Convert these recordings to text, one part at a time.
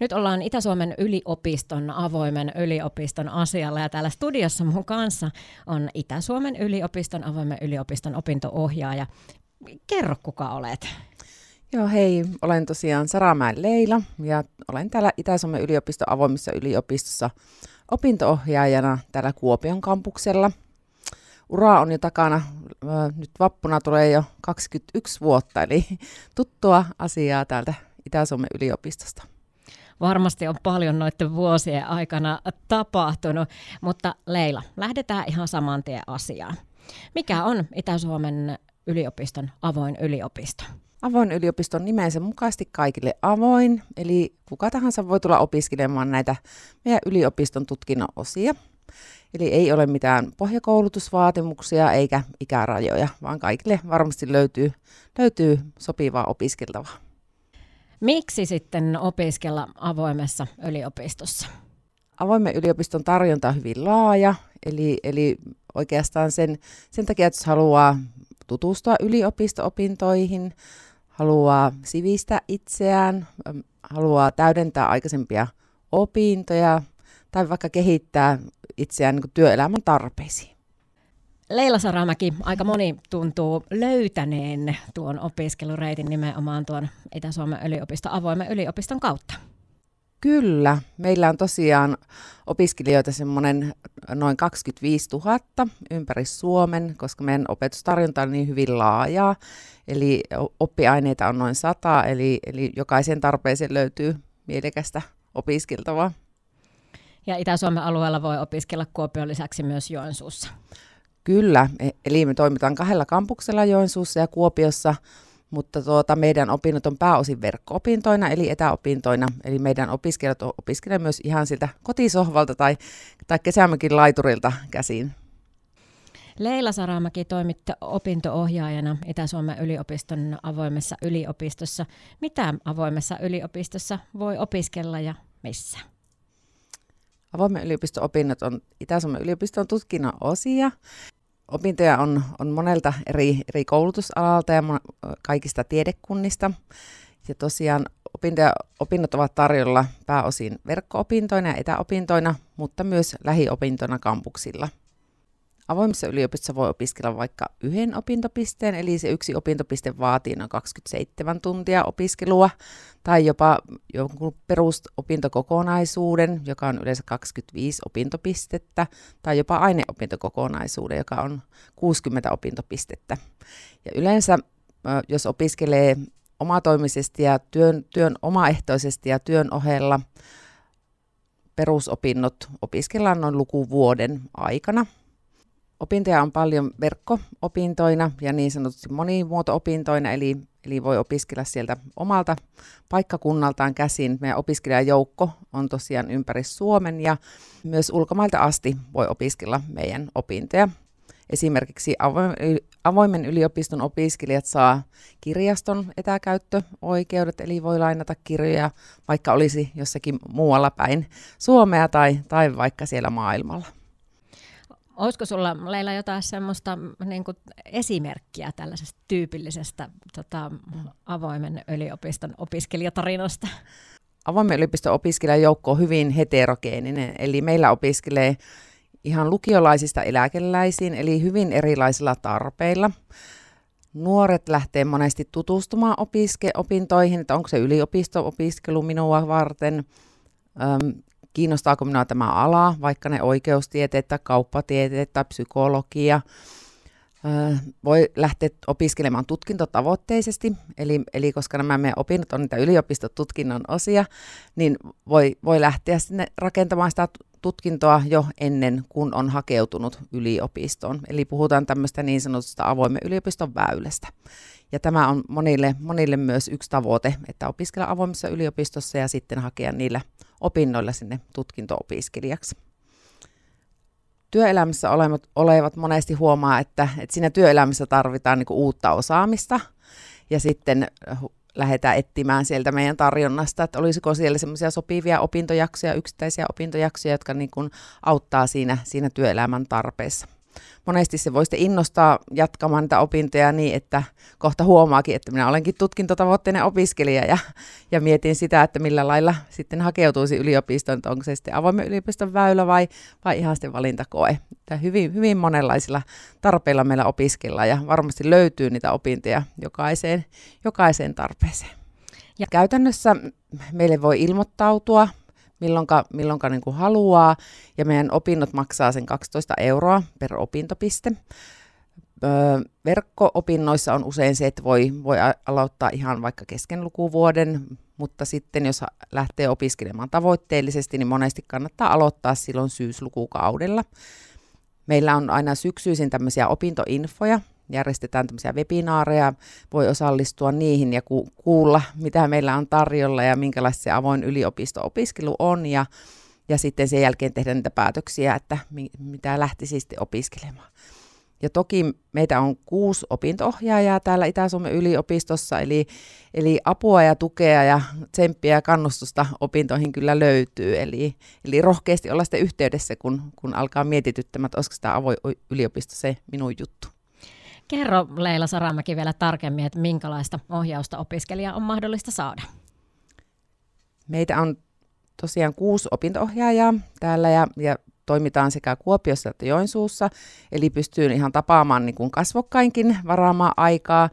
Nyt ollaan Itä-Suomen yliopiston, avoimen yliopiston asialla ja täällä studiossa mun kanssa on Itä-Suomen yliopiston, avoimen yliopiston opintoohjaaja. Kerro, kuka olet. Joo, hei. Olen tosiaan Saramäen Leila ja olen täällä Itä-Suomen yliopiston avoimessa yliopistossa opintoohjaajana täällä Kuopion kampuksella. Ura on jo takana, nyt vappuna tulee jo 21 vuotta, eli tuttua asiaa täältä Itä-Suomen yliopistosta. Varmasti on paljon noiden vuosien aikana tapahtunut, mutta Leila, lähdetään ihan saman tien asiaan. Mikä on Itä-Suomen yliopiston avoin yliopisto? Avoin yliopisto on nimensä mukaisesti kaikille avoin, eli kuka tahansa voi tulla opiskelemaan näitä meidän yliopiston tutkinnon osia. Eli ei ole mitään pohjakoulutusvaatimuksia eikä ikärajoja, vaan kaikille varmasti löytyy, löytyy sopivaa opiskeltavaa. Miksi sitten opiskella avoimessa yliopistossa? Avoimen yliopiston tarjonta on hyvin laaja, eli, eli oikeastaan sen, sen takia, että jos haluaa tutustua yliopisto-opintoihin, haluaa sivistää itseään, haluaa täydentää aikaisempia opintoja tai vaikka kehittää itseään niin työelämän tarpeisiin. Leila Saramäki, aika moni tuntuu löytäneen tuon opiskelureitin nimenomaan tuon Itä-Suomen yliopiston avoimen yliopiston kautta. Kyllä, meillä on tosiaan opiskelijoita semmoinen noin 25 000 ympäri Suomen, koska meidän opetustarjonta on niin hyvin laajaa. Eli oppiaineita on noin sata, eli, eli jokaisen tarpeeseen löytyy mielekästä opiskeltavaa. Ja Itä-Suomen alueella voi opiskella Kuopion lisäksi myös Joensuussa. Kyllä, e, eli me toimitaan kahdella kampuksella Joensuussa ja Kuopiossa, mutta tuota, meidän opinnot on pääosin verkko-opintoina, eli etäopintoina. Eli meidän opiskelijat opiskelevat myös ihan siltä kotisohvalta tai, tai kesämökin laiturilta käsiin. Leila Saramäki toimitte opinto-ohjaajana Itä-Suomen yliopiston avoimessa yliopistossa. Mitä avoimessa yliopistossa voi opiskella ja missä? Avoimen yliopiston opinnot on Itä-Suomen yliopiston tutkinnon osia. Opintoja on, on monelta eri, eri koulutusalalta ja kaikista tiedekunnista. Ja tosiaan opintoja, opinnot ovat tarjolla pääosin verkko-opintoina ja etäopintoina, mutta myös lähiopintoina kampuksilla – Avoimessa yliopistossa voi opiskella vaikka yhden opintopisteen, eli se yksi opintopiste vaatii noin 27 tuntia opiskelua, tai jopa jonkun perusopintokokonaisuuden, joka on yleensä 25 opintopistettä, tai jopa aineopintokokonaisuuden, joka on 60 opintopistettä. Ja yleensä, jos opiskelee omatoimisesti ja työn, työn omaehtoisesti ja työn ohella, perusopinnot opiskellaan noin lukuvuoden aikana – Opintoja on paljon verkko-opintoina ja niin sanotusti monimuoto-opintoina, eli, eli voi opiskella sieltä omalta paikkakunnaltaan käsin. Meidän opiskelijajoukko on tosiaan ympäri Suomen ja myös ulkomailta asti voi opiskella meidän opintoja. Esimerkiksi avoimen yliopiston opiskelijat saa kirjaston etäkäyttöoikeudet, eli voi lainata kirjoja, vaikka olisi jossakin muualla päin Suomea tai, tai vaikka siellä maailmalla. Olisiko sulla Leila jotain semmoista niin kuin esimerkkiä tällaisesta tyypillisestä tota, avoimen yliopiston opiskelijatarinasta? Avoimen yliopiston opiskelijajoukko on hyvin heterogeeninen, eli meillä opiskelee ihan lukiolaisista eläkeläisiin, eli hyvin erilaisilla tarpeilla. Nuoret lähtee monesti tutustumaan opiske- opintoihin, että onko se yliopisto-opiskelu minua varten kiinnostaako minua tämä ala, vaikka ne oikeustieteet tai kauppatieteet tai psykologia. Voi lähteä opiskelemaan tutkintotavoitteisesti, eli, eli koska nämä meidän opinnot on niitä yliopistotutkinnon osia, niin voi, voi lähteä sinne rakentamaan sitä tutkintoa jo ennen kuin on hakeutunut yliopistoon. Eli puhutaan tämmöistä niin sanotusta avoimen yliopiston väylästä. Ja tämä on monille, monille myös yksi tavoite, että opiskella avoimessa yliopistossa ja sitten hakea niillä opinnoilla sinne tutkinto-opiskelijaksi. Työelämässä olevat, olevat monesti huomaa, että, että siinä työelämässä tarvitaan niin uutta osaamista ja sitten lähdetään etsimään sieltä meidän tarjonnasta, että olisiko siellä semmoisia sopivia opintojaksoja, yksittäisiä opintojaksoja, jotka niin kuin auttaa siinä, siinä työelämän tarpeessa. Monesti se voi sitten innostaa jatkamaan niitä opintoja niin, että kohta huomaakin, että minä olenkin tutkintotavoitteinen opiskelija ja, ja mietin sitä, että millä lailla sitten hakeutuisi yliopistoon, että onko se sitten avoimen yliopiston väylä vai, vai ihan sitten valintakoe. Että hyvin, hyvin monenlaisilla tarpeilla meillä opiskellaan ja varmasti löytyy niitä opintoja jokaiseen, jokaiseen tarpeeseen. Ja käytännössä meille voi ilmoittautua milloinka, milloinka niin kuin haluaa, ja meidän opinnot maksaa sen 12 euroa per opintopiste. Öö, verkko-opinnoissa on usein se, että voi, voi aloittaa ihan vaikka kesken lukuvuoden, mutta sitten jos lähtee opiskelemaan tavoitteellisesti, niin monesti kannattaa aloittaa silloin syyslukukaudella. Meillä on aina syksyisin tämmöisiä opintoinfoja, järjestetään tämmöisiä webinaareja, voi osallistua niihin ja ku- kuulla, mitä meillä on tarjolla ja minkälaista se avoin yliopisto-opiskelu on ja, ja sitten sen jälkeen tehdä niitä päätöksiä, että mi- mitä lähtisi sitten opiskelemaan. Ja toki meitä on kuusi opintoohjaajaa täällä Itä-Suomen yliopistossa, eli, eli apua ja tukea ja tsemppiä ja kannustusta opintoihin kyllä löytyy. Eli, eli rohkeasti olla sitten yhteydessä, kun, kun alkaa mietityttämään, että olisiko tämä avoin yliopisto se minun juttu. Kerro Leila Saramäki vielä tarkemmin, että minkälaista ohjausta opiskelija on mahdollista saada. Meitä on tosiaan kuusi opintoohjaajaa täällä ja, ja toimitaan sekä Kuopiossa että Joensuussa, eli pystyy ihan tapaamaan niin kuin kasvokkainkin varaamaan aikaa.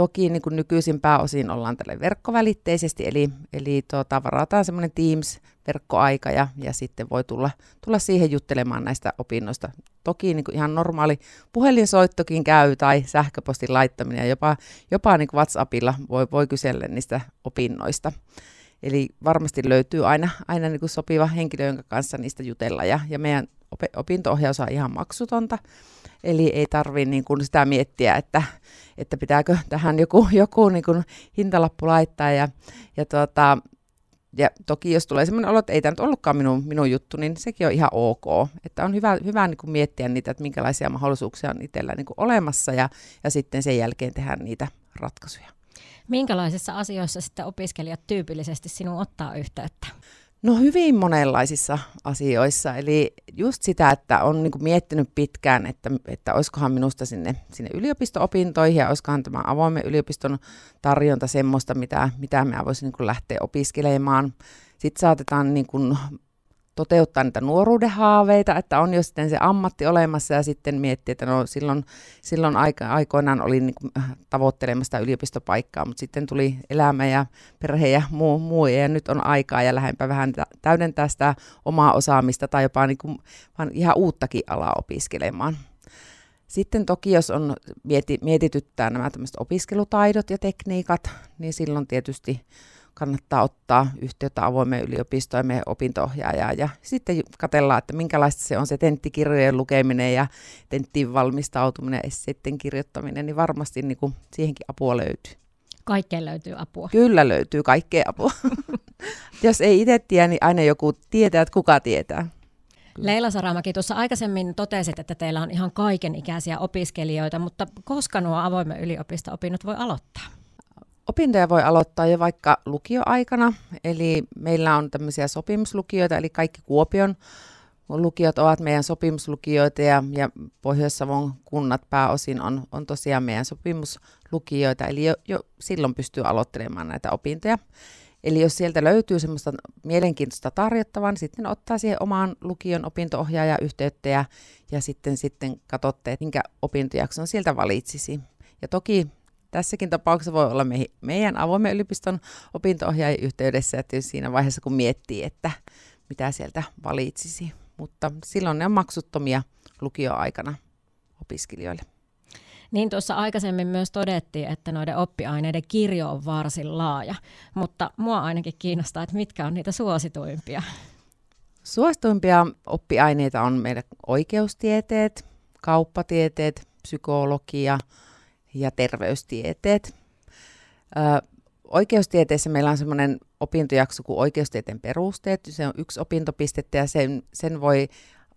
Toki niin kuin nykyisin pääosin ollaan tälle verkkovälitteisesti, eli, eli tuota, varataan semmoinen Teams-verkkoaika ja, ja sitten voi tulla, tulla siihen juttelemaan näistä opinnoista. Toki niin kuin ihan normaali puhelinsoittokin käy tai sähköpostin laittaminen ja jopa, jopa niin kuin WhatsAppilla voi, voi kysellä niistä opinnoista. Eli varmasti löytyy aina, aina niin kuin sopiva henkilö, jonka kanssa niistä jutella ja, ja meidän opinto-ohjaus on ihan maksutonta. Eli ei tarvitse niin kuin sitä miettiä, että, että pitääkö tähän joku, joku niin kuin hintalappu laittaa. Ja, ja, tuota, ja toki jos tulee sellainen olo, että ei tämä nyt ollutkaan minun, minun juttu, niin sekin on ihan ok. Että on hyvä, hyvä niin kuin miettiä niitä, että minkälaisia mahdollisuuksia on itsellä niin kuin olemassa ja, ja sitten sen jälkeen tehdä niitä ratkaisuja. Minkälaisissa asioissa sitten opiskelijat tyypillisesti sinun ottaa yhteyttä? No hyvin monenlaisissa asioissa, eli just sitä, että on niin kuin miettinyt pitkään, että, että olisikohan minusta sinne, sinne yliopisto-opintoihin ja olisikohan tämä avoimen yliopiston tarjonta semmoista, mitä, mitä mä voisin niin kuin lähteä opiskelemaan. Sitten saatetaan niin kuin toteuttaa niitä nuoruuden haaveita, että on jo sitten se ammatti olemassa ja sitten miettiä, että no silloin, silloin aika, aikoinaan olin niin äh, tavoittelemassa yliopistopaikkaa, mutta sitten tuli elämä ja perhe ja muu, muu ja nyt on aikaa ja lähempää vähän täydentää sitä omaa osaamista tai jopa niin kuin, vaan ihan uuttakin alaa opiskelemaan. Sitten toki, jos on mieti, mietityttää nämä opiskelutaidot ja tekniikat, niin silloin tietysti kannattaa ottaa yhteyttä avoimeen yliopistoon meidän opinto ja sitten katsellaan, että minkälaista se on se tenttikirjojen lukeminen ja tenttiin valmistautuminen ja sitten kirjoittaminen, niin varmasti niin kuin siihenkin apua löytyy. Kaikkeen löytyy apua. Kyllä löytyy kaikkea apua. Jos ei itse tiedä, niin aina joku tietää, että kuka tietää. Leila Saramäki, tuossa aikaisemmin totesit, että teillä on ihan kaikenikäisiä opiskelijoita, mutta koska nuo avoimen yliopisto-opinnot voi aloittaa? Opintoja voi aloittaa jo vaikka lukioaikana, eli meillä on tämmöisiä sopimuslukioita, eli kaikki Kuopion lukiot ovat meidän sopimuslukioita ja, ja Pohjois-Savon kunnat pääosin on, on tosiaan meidän sopimuslukioita, eli jo, jo silloin pystyy aloittelemaan näitä opintoja. Eli jos sieltä löytyy semmoista mielenkiintoista tarjottavaa, niin sitten ottaa siihen omaan lukion opintoohjaaja yhteyttä ja, ja sitten, sitten katsotte, että minkä opintojakson sieltä valitsisi. Ja toki tässäkin tapauksessa voi olla me, meidän avoimen yliopiston opinto-ohjaajien yhteydessä, että siinä vaiheessa kun miettii, että mitä sieltä valitsisi. Mutta silloin ne on maksuttomia lukioaikana opiskelijoille. Niin tuossa aikaisemmin myös todettiin, että noiden oppiaineiden kirjo on varsin laaja, mutta mua ainakin kiinnostaa, että mitkä on niitä suosituimpia. Suosituimpia oppiaineita on meidän oikeustieteet, kauppatieteet, psykologia, ja terveystieteet. Ö, oikeustieteessä meillä on semmoinen opintojakso kuin oikeustieteen perusteet. Se on yksi opintopistettä ja sen, sen voi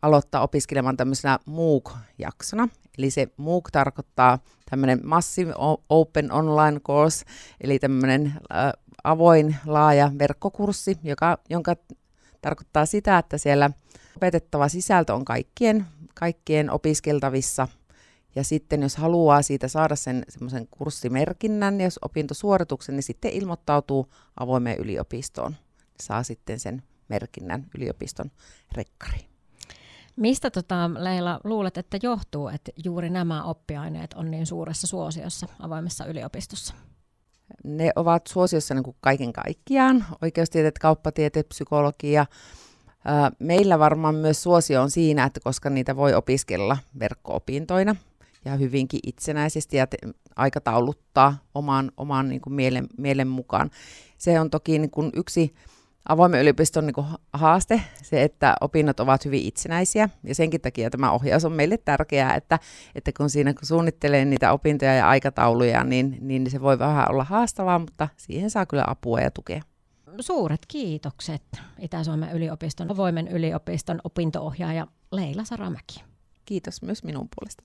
aloittaa opiskelemaan tämmöisenä MOOC-jaksona. Eli se MOOC tarkoittaa tämmöinen Massive Open Online Course, eli tämmöinen äh, avoin, laaja verkkokurssi, joka, jonka tarkoittaa sitä, että siellä opetettava sisältö on kaikkien kaikkien opiskeltavissa. Ja sitten jos haluaa siitä saada sen semmoisen kurssimerkinnän ja opintosuorituksen, niin sitten ilmoittautuu avoimeen yliopistoon. Saa sitten sen merkinnän yliopiston rekkari. Mistä tota, Leila luulet, että johtuu, että juuri nämä oppiaineet on niin suuressa suosiossa avoimessa yliopistossa? Ne ovat suosiossa niin kuin kaiken kaikkiaan. Oikeustieteet, kauppatieteet, psykologia. Meillä varmaan myös suosio on siinä, että koska niitä voi opiskella verkko-opintoina ja hyvinkin itsenäisesti ja te- aikatauluttaa oman, oman niin kuin mielen, mielen mukaan. Se on toki niin kuin yksi avoimen yliopiston niin haaste, se, että opinnot ovat hyvin itsenäisiä, ja senkin takia tämä ohjaus on meille tärkeää, että, että kun siinä kun suunnittelee niitä opintoja ja aikatauluja, niin, niin se voi vähän olla haastavaa, mutta siihen saa kyllä apua ja tukea. Suuret kiitokset Itä-Suomen yliopiston avoimen yliopiston opintoohjaaja Leila Saramäki. Kiitos myös minun puolesta.